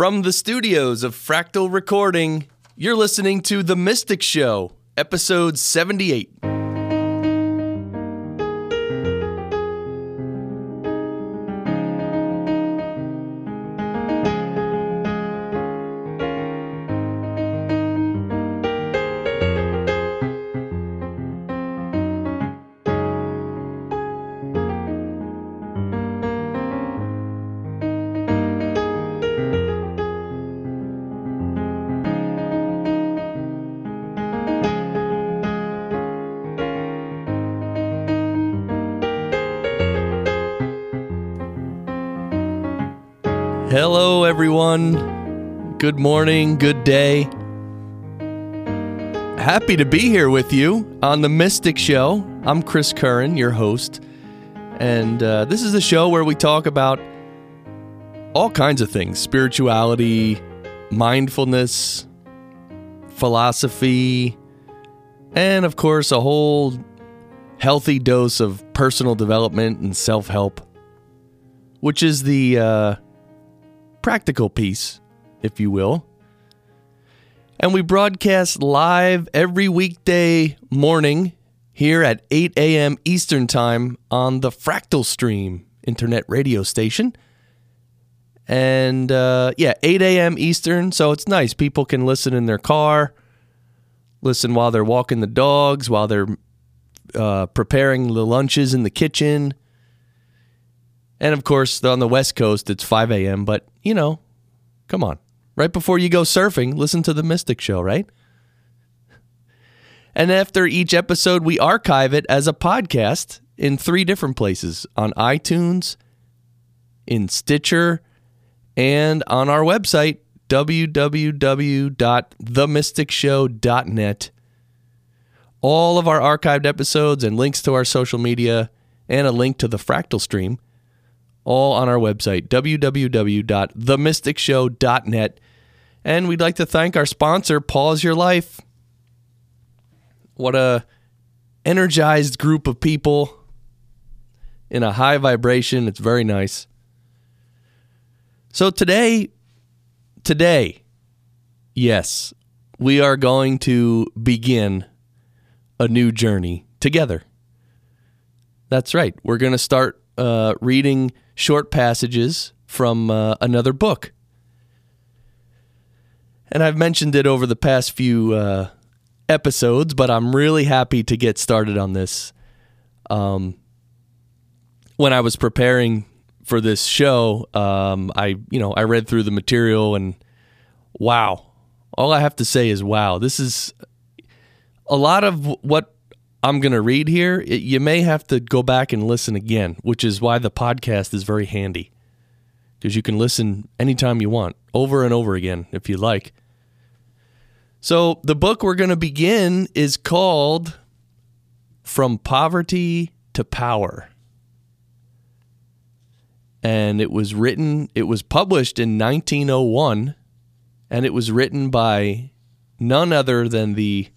From the studios of Fractal Recording, you're listening to The Mystic Show, episode 78. Good morning, good day. Happy to be here with you on The Mystic Show. I'm Chris Curran, your host. And uh, this is a show where we talk about all kinds of things spirituality, mindfulness, philosophy, and of course, a whole healthy dose of personal development and self help, which is the. Uh, practical piece, if you will. And we broadcast live every weekday morning here at 8 a.m. Eastern Time on the Fractal Stream internet radio station. And uh, yeah, 8 a.m. Eastern. So it's nice. People can listen in their car, listen while they're walking the dogs, while they're uh, preparing the lunches in the kitchen. And of course, on the West Coast, it's 5 a.m. But, you know, come on. Right before you go surfing, listen to the Mystic Show, right? And after each episode, we archive it as a podcast in three different places on iTunes, in Stitcher, and on our website, www.themysticshow.net. All of our archived episodes and links to our social media and a link to the fractal stream all on our website, www.themysticshow.net. And we'd like to thank our sponsor, Pause Your Life. What a energized group of people in a high vibration. It's very nice. So today, today, yes, we are going to begin a new journey together. That's right. We're going to start uh, reading short passages from uh, another book. And I've mentioned it over the past few uh, episodes, but I'm really happy to get started on this. Um, when I was preparing for this show, um, I you know I read through the material and wow, all I have to say is wow. This is a lot of what I'm going to read here, it, you may have to go back and listen again, which is why the podcast is very handy because you can listen anytime you want, over and over again if you like. So, the book we're going to begin is called From Poverty to Power. And it was written, it was published in 1901, and it was written by none other than the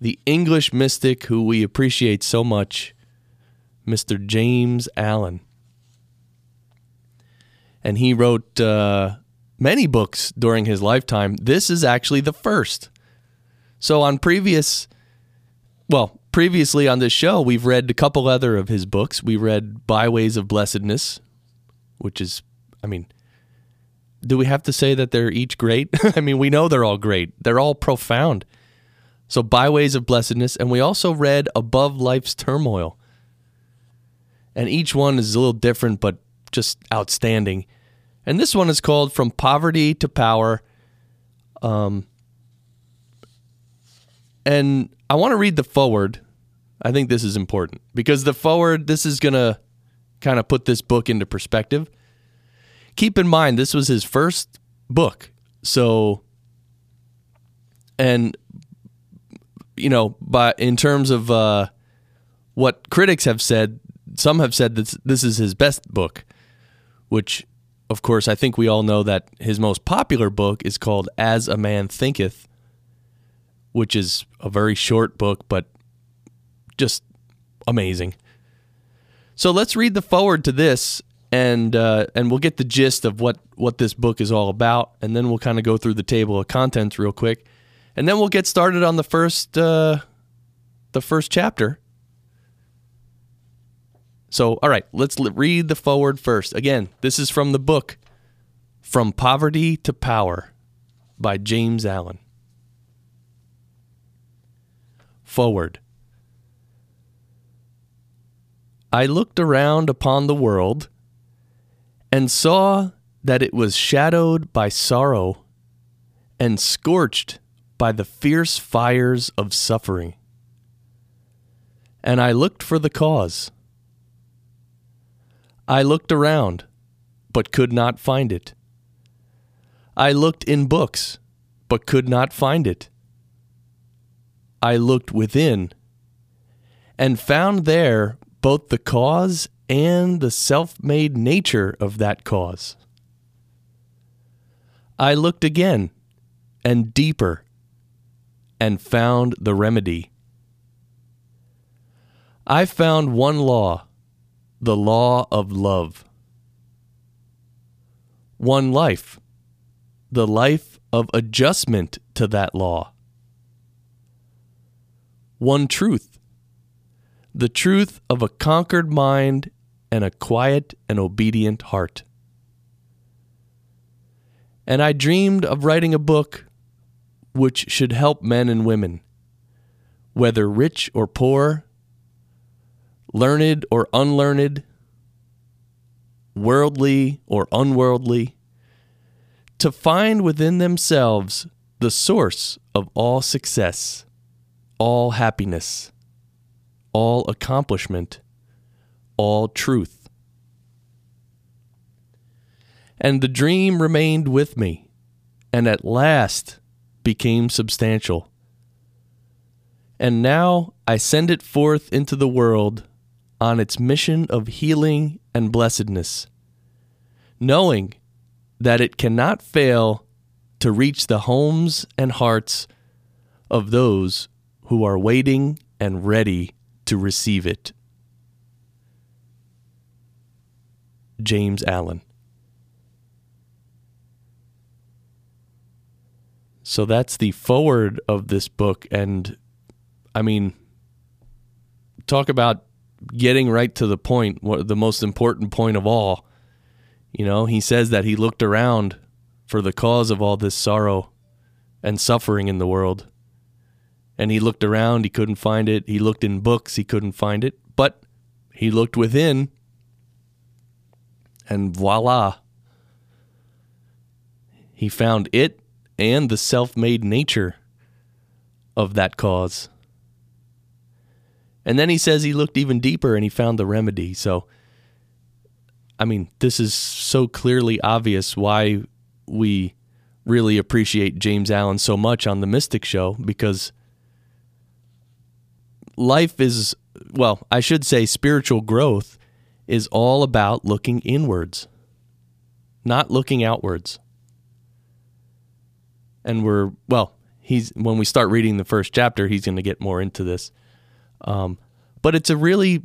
the English mystic who we appreciate so much, Mr. James Allen. And he wrote uh, many books during his lifetime. This is actually the first. So, on previous, well, previously on this show, we've read a couple other of his books. We read Byways of Blessedness, which is, I mean, do we have to say that they're each great? I mean, we know they're all great, they're all profound. So, Byways of Blessedness. And we also read Above Life's Turmoil. And each one is a little different, but just outstanding. And this one is called From Poverty to Power. Um, and I want to read the foreword. I think this is important because the foreword, this is going to kind of put this book into perspective. Keep in mind, this was his first book. So, and you know, but in terms of uh, what critics have said, some have said that this is his best book, which, of course, I think we all know that his most popular book is called As a Man Thinketh, which is a very short book, but just amazing. So let's read the foreword to this, and uh, and we'll get the gist of what what this book is all about, and then we'll kind of go through the table of contents real quick, and then we'll get started on the first uh, the first chapter. So, all right, let's read the foreword first. Again, this is from the book From Poverty to Power by James Allen. Foreword. I looked around upon the world and saw that it was shadowed by sorrow and scorched by the fierce fires of suffering. And I looked for the cause. I looked around, but could not find it. I looked in books, but could not find it. I looked within, and found there both the cause and the self made nature of that cause. I looked again and deeper and found the remedy. I found one law, the law of love. One life, the life of adjustment to that law. One truth, the truth of a conquered mind and a quiet and obedient heart. And I dreamed of writing a book which should help men and women, whether rich or poor, learned or unlearned, worldly or unworldly, to find within themselves the source of all success, all happiness, all accomplishment, all truth. And the dream remained with me, and at last became substantial. And now I send it forth into the world on its mission of healing and blessedness, knowing that it cannot fail to reach the homes and hearts of those who are waiting and ready to receive it. James Allen. So that's the foreword of this book. And I mean, talk about getting right to the point, what the most important point of all. You know, he says that he looked around for the cause of all this sorrow and suffering in the world. And he looked around, he couldn't find it. He looked in books, he couldn't find it. But he looked within, and voila, he found it and the self made nature of that cause. And then he says he looked even deeper and he found the remedy. So, I mean, this is so clearly obvious why we really appreciate James Allen so much on the Mystic Show because life is, well, I should say spiritual growth is all about looking inwards, not looking outwards. And we're, well, he's, when we start reading the first chapter, he's going to get more into this. Um, but it's a really,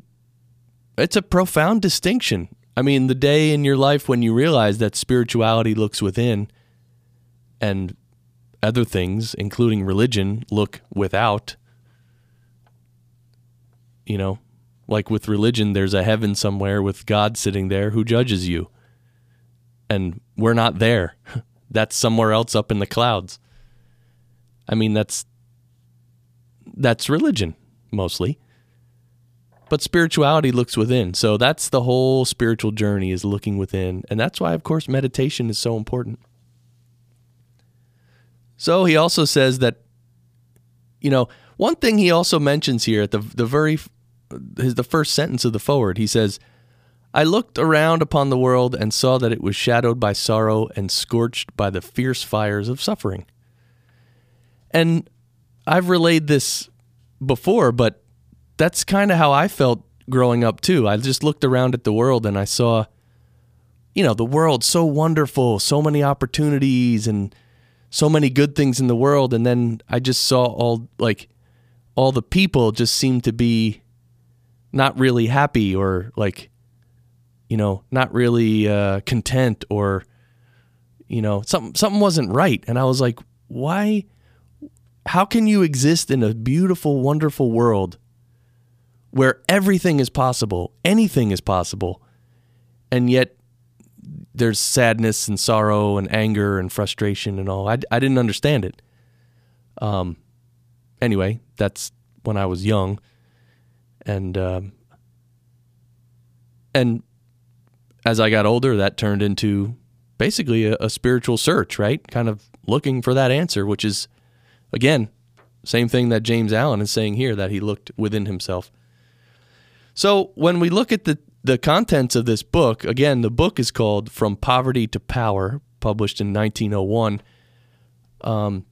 it's a profound distinction. I mean, the day in your life when you realize that spirituality looks within and other things, including religion, look without. You know, like with religion, there's a heaven somewhere with God sitting there who judges you. And we're not there. That's somewhere else up in the clouds. I mean, that's that's religion mostly. But spirituality looks within. So that's the whole spiritual journey is looking within. And that's why of course meditation is so important. So he also says that you know, one thing he also mentions here at the the very his the first sentence of the foreword, he says, I looked around upon the world and saw that it was shadowed by sorrow and scorched by the fierce fires of suffering. And I've relayed this before, but that's kind of how I felt growing up too. I just looked around at the world and I saw, you know, the world so wonderful, so many opportunities and so many good things in the world. And then I just saw all like all the people just seemed to be not really happy or like you know, not really uh, content or, you know, something something wasn't right. And I was like, why? How can you exist in a beautiful, wonderful world where everything is possible, anything is possible, and yet there's sadness and sorrow and anger and frustration and all. I, I didn't understand it. Um, anyway, that's when I was young, and um, and as I got older, that turned into basically a, a spiritual search, right? Kind of looking for that answer, which is again same thing that James Allen is saying here that he looked within himself. So when we look at the the contents of this book, again, the book is called From Poverty to Power, published in 1901. Um,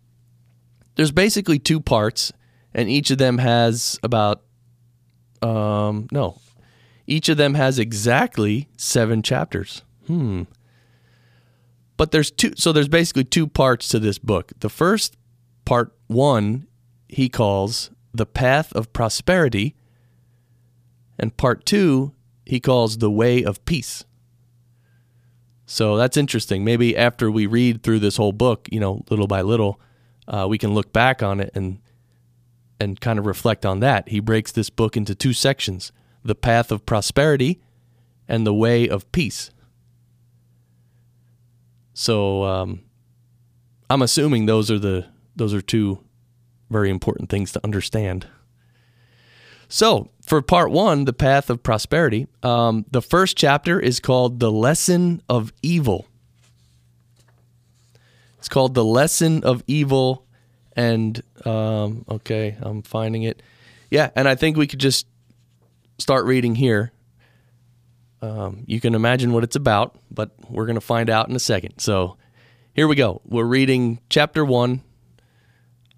there's basically two parts, and each of them has about, um, no, each of them has exactly seven chapters. Hmm. But there's two, so there's basically two parts to this book. The first part one, he calls The Path of Prosperity, and part two, he calls The Way of Peace. So that's interesting. Maybe after we read through this whole book, you know, little by little, uh, we can look back on it and and kind of reflect on that. He breaks this book into two sections: the path of prosperity and the way of peace. So um, I'm assuming those are the those are two very important things to understand. So, for part one, the path of prosperity, um, the first chapter is called The Lesson of Evil. It's called The Lesson of Evil. And, um, okay, I'm finding it. Yeah, and I think we could just start reading here. Um, you can imagine what it's about, but we're going to find out in a second. So, here we go. We're reading chapter one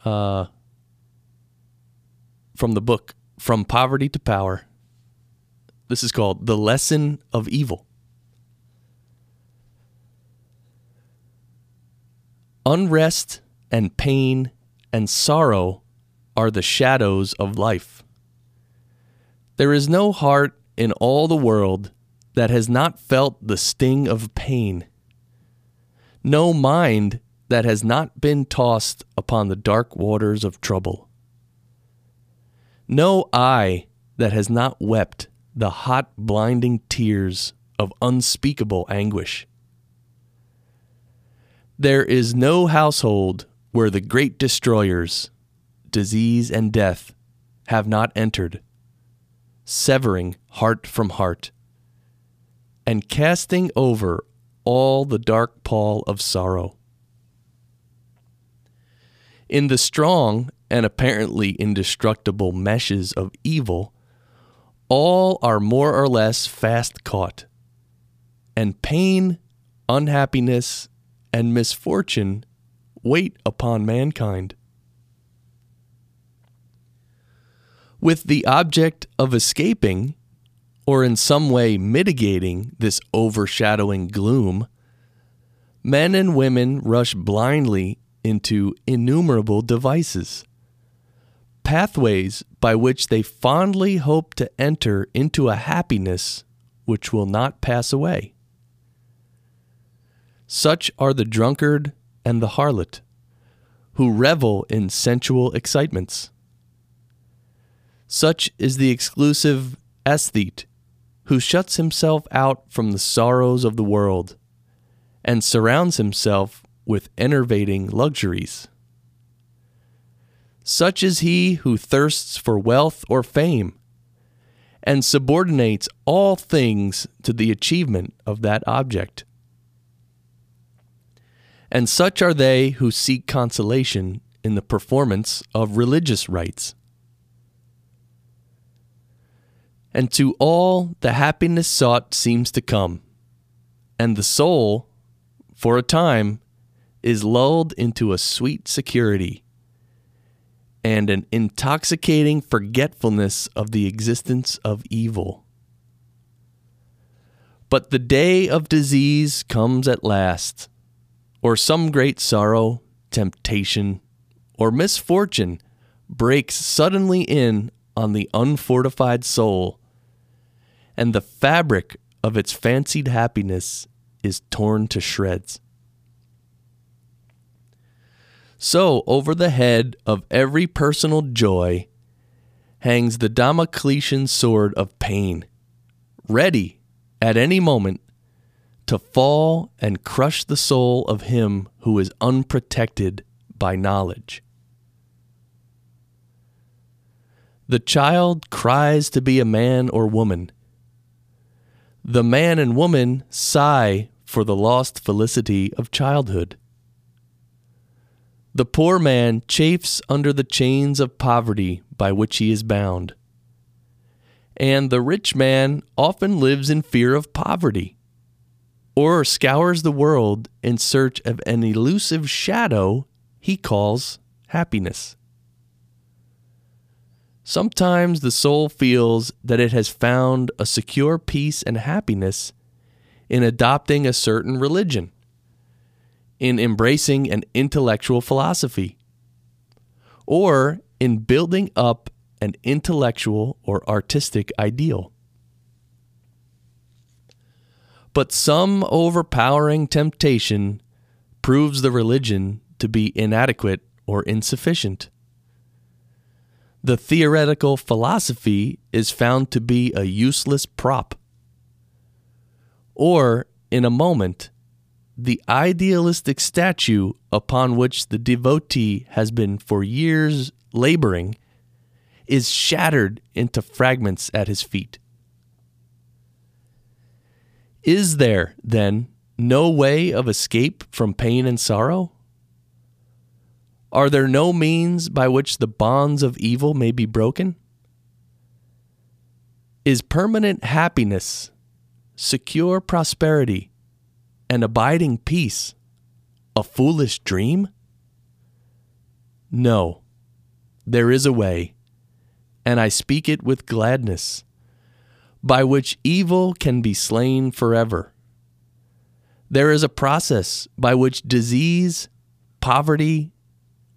uh, from the book from Poverty to Power. This is called The Lesson of Evil. Unrest and pain and sorrow are the shadows of life. There is no heart in all the world that has not felt the sting of pain, no mind that has not been tossed upon the dark waters of trouble no eye that has not wept the hot, blinding tears of unspeakable anguish. There is no household where the great destroyers, disease and death, have not entered, severing heart from heart, and casting over all the dark pall of sorrow. In the strong and apparently indestructible meshes of evil, all are more or less fast caught. And pain, unhappiness, and misfortune wait upon mankind. With the object of escaping, or in some way mitigating this overshadowing gloom, men and women rush blindly into innumerable devices pathways by which they fondly hope to enter into a happiness which will not pass away. Such are the drunkard and the harlot, who revel in sensual excitements. Such is the exclusive aesthete, who shuts himself out from the sorrows of the world and surrounds himself with enervating luxuries. Such is he who thirsts for wealth or fame, and subordinates all things to the achievement of that object. And such are they who seek consolation in the performance of religious rites. And to all the happiness sought seems to come, and the soul, for a time, is lulled into a sweet security and an intoxicating forgetfulness of the existence of evil. But the day of disease comes at last, or some great sorrow, temptation, or misfortune breaks suddenly in on the unfortified soul, and the fabric of its fancied happiness is torn to shreds. So, over the head of every personal joy hangs the Damocletian sword of pain, ready at any moment to fall and crush the soul of him who is unprotected by knowledge. The child cries to be a man or woman. The man and woman sigh for the lost felicity of childhood. The poor man chafes under the chains of poverty by which he is bound. And the rich man often lives in fear of poverty, or scours the world in search of an elusive shadow he calls happiness. Sometimes the soul feels that it has found a secure peace and happiness in adopting a certain religion in embracing an intellectual philosophy, or in building up an intellectual or artistic ideal. But some overpowering temptation proves the religion to be inadequate or insufficient. The theoretical philosophy is found to be a useless prop. Or, in a moment, the idealistic statue upon which the devotee has been for years laboring is shattered into fragments at his feet. Is there, then, no way of escape from pain and sorrow? Are there no means by which the bonds of evil may be broken? Is permanent happiness, secure prosperity, and abiding peace a foolish dream? No, there is a way, and I speak it with gladness, by which evil can be slain forever. There is a process by which disease, poverty,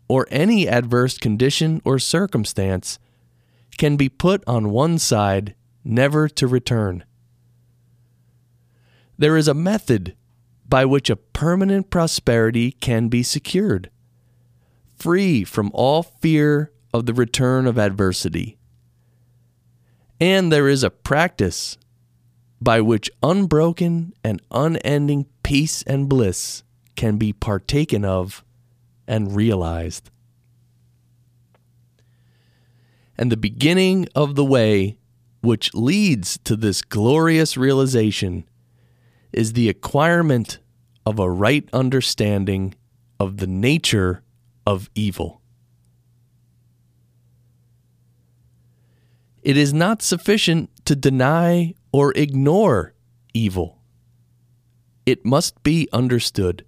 or any adverse condition or circumstance can be put on one side, never to return. There is a method by which a permanent prosperity can be secured, free from all fear of the return of adversity. And there is a practice by which unbroken and unending peace and bliss can be partaken of and realized. And the beginning of the way which leads to this glorious realization is the acquirement of a right understanding of the nature of evil. It is not sufficient to deny or ignore evil. It must be understood.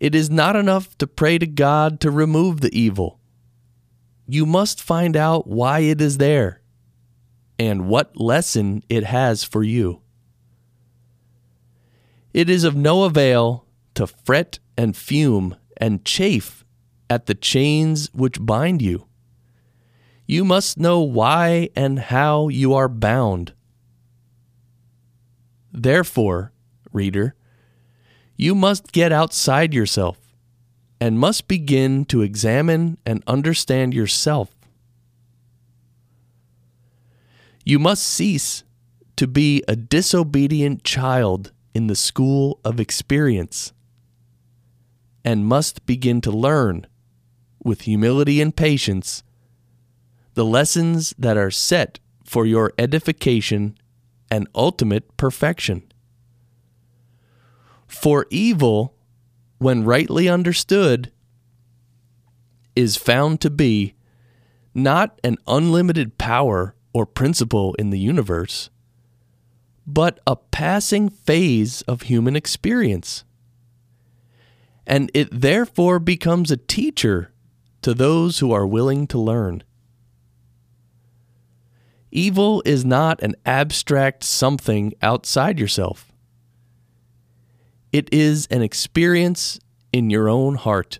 It is not enough to pray to God to remove the evil. You must find out why it is there and what lesson it has for you. It is of no avail to fret and fume and chafe at the chains which bind you. You must know why and how you are bound. Therefore, reader, you must get outside yourself and must begin to examine and understand yourself. You must cease to be a disobedient child in the school of experience and must begin to learn, with humility and patience, the lessons that are set for your edification and ultimate perfection. For evil, when rightly understood, is found to be not an unlimited power or principle in the universe, but a passing phase of human experience. And it therefore becomes a teacher to those who are willing to learn. Evil is not an abstract something outside yourself. It is an experience in your own heart.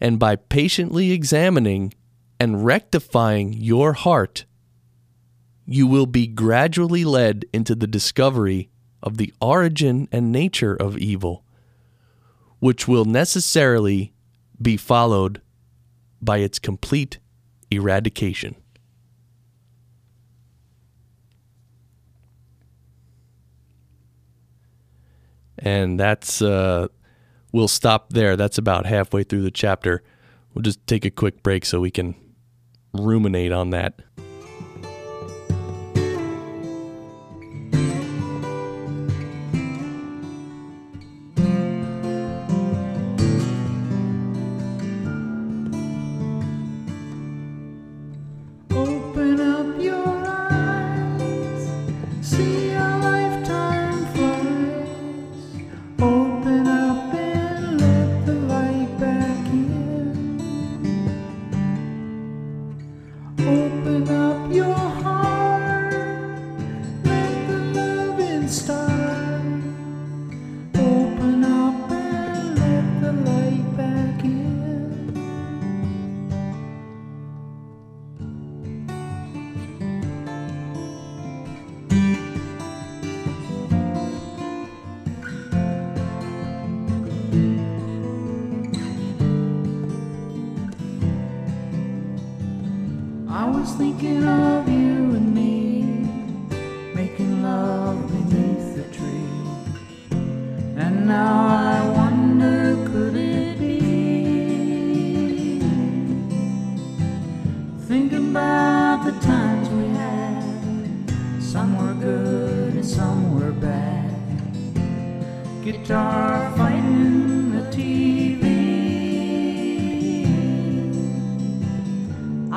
And by patiently examining and rectifying your heart, you will be gradually led into the discovery of the origin and nature of evil, which will necessarily be followed by its complete eradication. And that's, uh, we'll stop there. That's about halfway through the chapter. We'll just take a quick break so we can ruminate on that.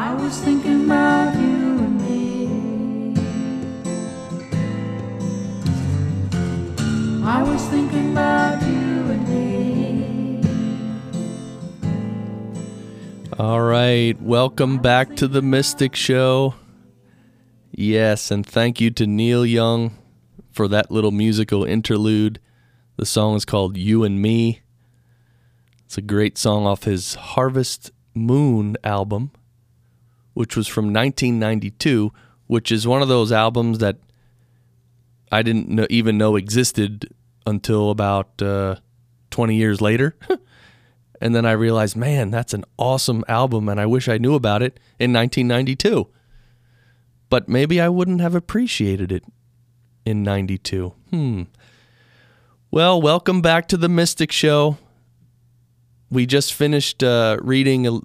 I was thinking about you and me. I was thinking about you and me. All right, welcome back to the Mystic Show. Yes, and thank you to Neil Young for that little musical interlude. The song is called You and Me. It's a great song off his Harvest Moon album, which was from 1992, which is one of those albums that I didn't know, even know existed until about uh, 20 years later. and then I realized, man, that's an awesome album, and I wish I knew about it in 1992. But maybe I wouldn't have appreciated it in 92. Hmm. Well, welcome back to the Mystic Show. We just finished uh, reading a,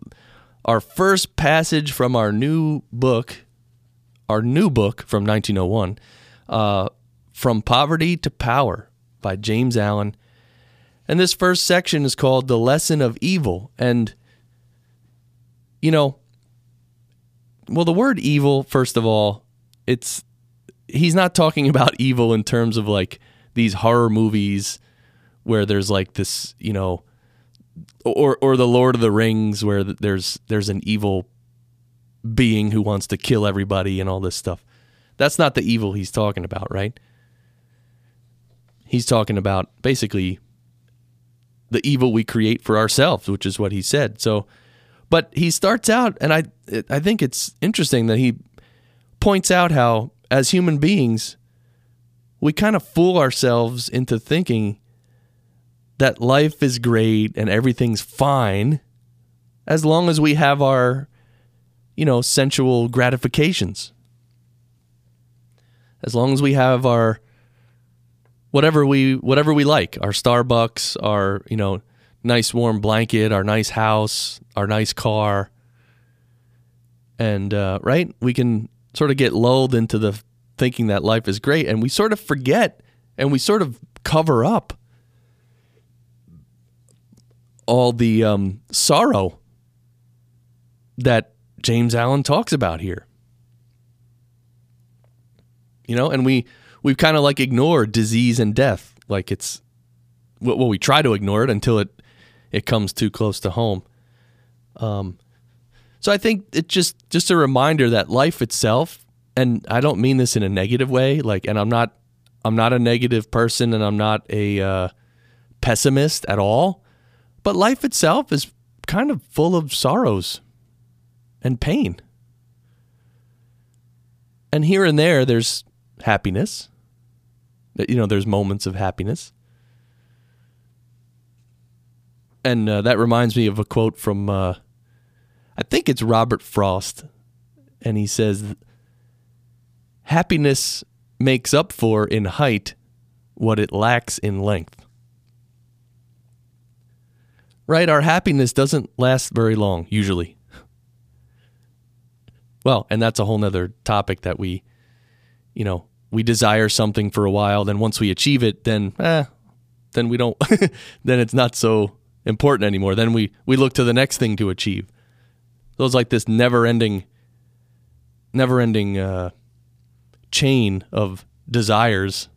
our first passage from our new book, our new book from 1901, uh, From Poverty to Power by James Allen. And this first section is called The Lesson of Evil. And, you know, well, the word evil, first of all, it's, he's not talking about evil in terms of like these horror movies where there's like this, you know, or or the Lord of the Rings where there's there's an evil being who wants to kill everybody and all this stuff. That's not the evil he's talking about, right? He's talking about basically the evil we create for ourselves, which is what he said. So, but he starts out, and I I think it's interesting that he points out how as human beings we kind of fool ourselves into thinking that life is great and everything's fine as long as we have our you know sensual gratifications. As long as we have our whatever we whatever we like our starbucks our you know nice warm blanket our nice house our nice car. And uh, right? We can sort of get lulled into the thinking that life is great and we sort of forget and we sort of cover up all the um, sorrow that James Allen talks about here. You know, and we we've kind of like ignored disease and death, like it's well, we try to ignore it until it it comes too close to home. Um, so I think it just just a reminder that life itself, and I don't mean this in a negative way, like, and I'm not I'm not a negative person, and I'm not a uh, pessimist at all. But life itself is kind of full of sorrows and pain. And here and there, there's happiness. You know, there's moments of happiness. And uh, that reminds me of a quote from, uh, I think it's Robert Frost. And he says, Happiness makes up for in height what it lacks in length. Right? Our happiness doesn't last very long, usually. Well, and that's a whole nother topic that we, you know, we desire something for a while. Then once we achieve it, then, eh, then we don't, then it's not so important anymore. Then we, we look to the next thing to achieve. So it's like this never ending, never ending uh, chain of desires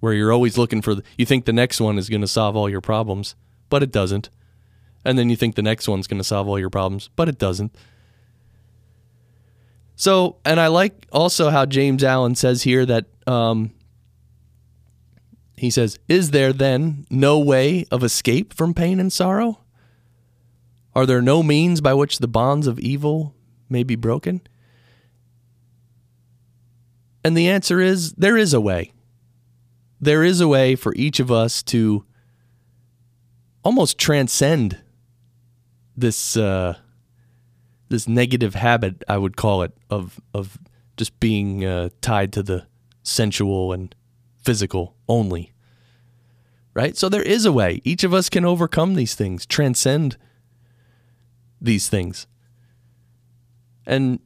where you're always looking for, the, you think the next one is going to solve all your problems, but it doesn't. And then you think the next one's going to solve all your problems, but it doesn't. So, and I like also how James Allen says here that um, he says, Is there then no way of escape from pain and sorrow? Are there no means by which the bonds of evil may be broken? And the answer is there is a way. There is a way for each of us to almost transcend this uh, this negative habit, I would call it, of of just being uh, tied to the sensual and physical only. Right? So there is a way. Each of us can overcome these things, transcend these things. And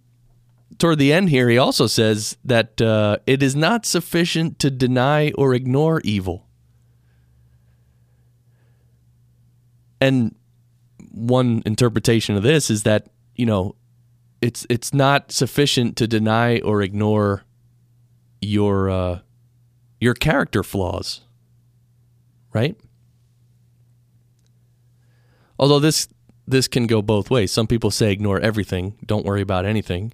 toward the end here, he also says that uh, it is not sufficient to deny or ignore evil. And one interpretation of this is that you know, it's it's not sufficient to deny or ignore your uh, your character flaws, right? Although this this can go both ways. Some people say ignore everything, don't worry about anything.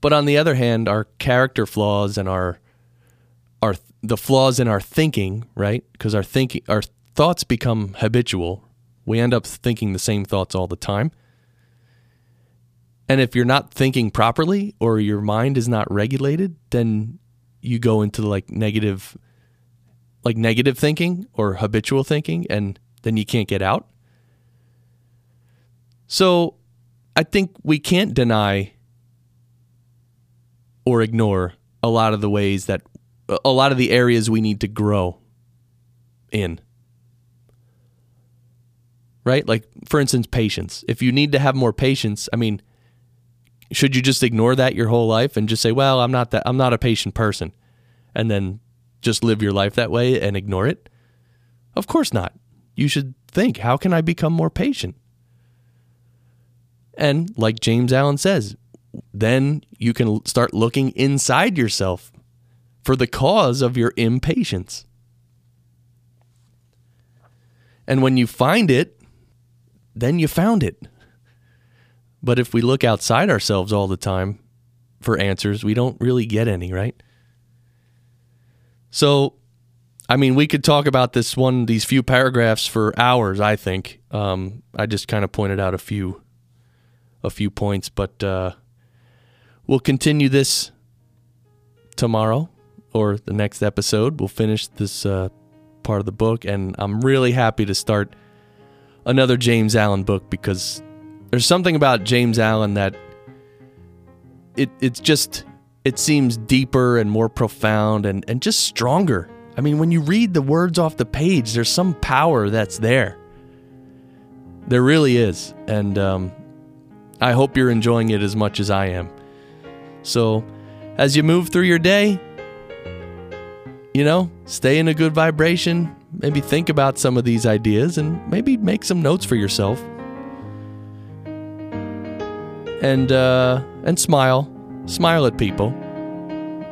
But on the other hand, our character flaws and our our the flaws in our thinking, right? Because our thinking our thoughts become habitual. We end up thinking the same thoughts all the time. And if you're not thinking properly or your mind is not regulated, then you go into like negative like negative thinking or habitual thinking and then you can't get out. So, I think we can't deny or ignore a lot of the ways that a lot of the areas we need to grow in. Right? Like for instance, patience. If you need to have more patience, I mean, should you just ignore that your whole life and just say, "Well, I'm not that I'm not a patient person." And then just live your life that way and ignore it? Of course not. You should think, "How can I become more patient?" And like James Allen says, then you can start looking inside yourself for the cause of your impatience. And when you find it, then you found it. But if we look outside ourselves all the time for answers, we don't really get any, right? So, I mean, we could talk about this one, these few paragraphs for hours. I think um, I just kind of pointed out a few, a few points, but uh, we'll continue this tomorrow or the next episode. We'll finish this uh, part of the book, and I'm really happy to start another James Allen book because there's something about James Allen that it it's just it seems deeper and more profound and, and just stronger. I mean, when you read the words off the page, there's some power that's there. There really is. And um, I hope you're enjoying it as much as I am. So, as you move through your day, you know, stay in a good vibration. Maybe think about some of these ideas and maybe make some notes for yourself and uh, and smile, smile at people.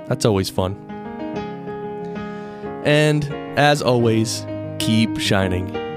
That's always fun. And as always, keep shining.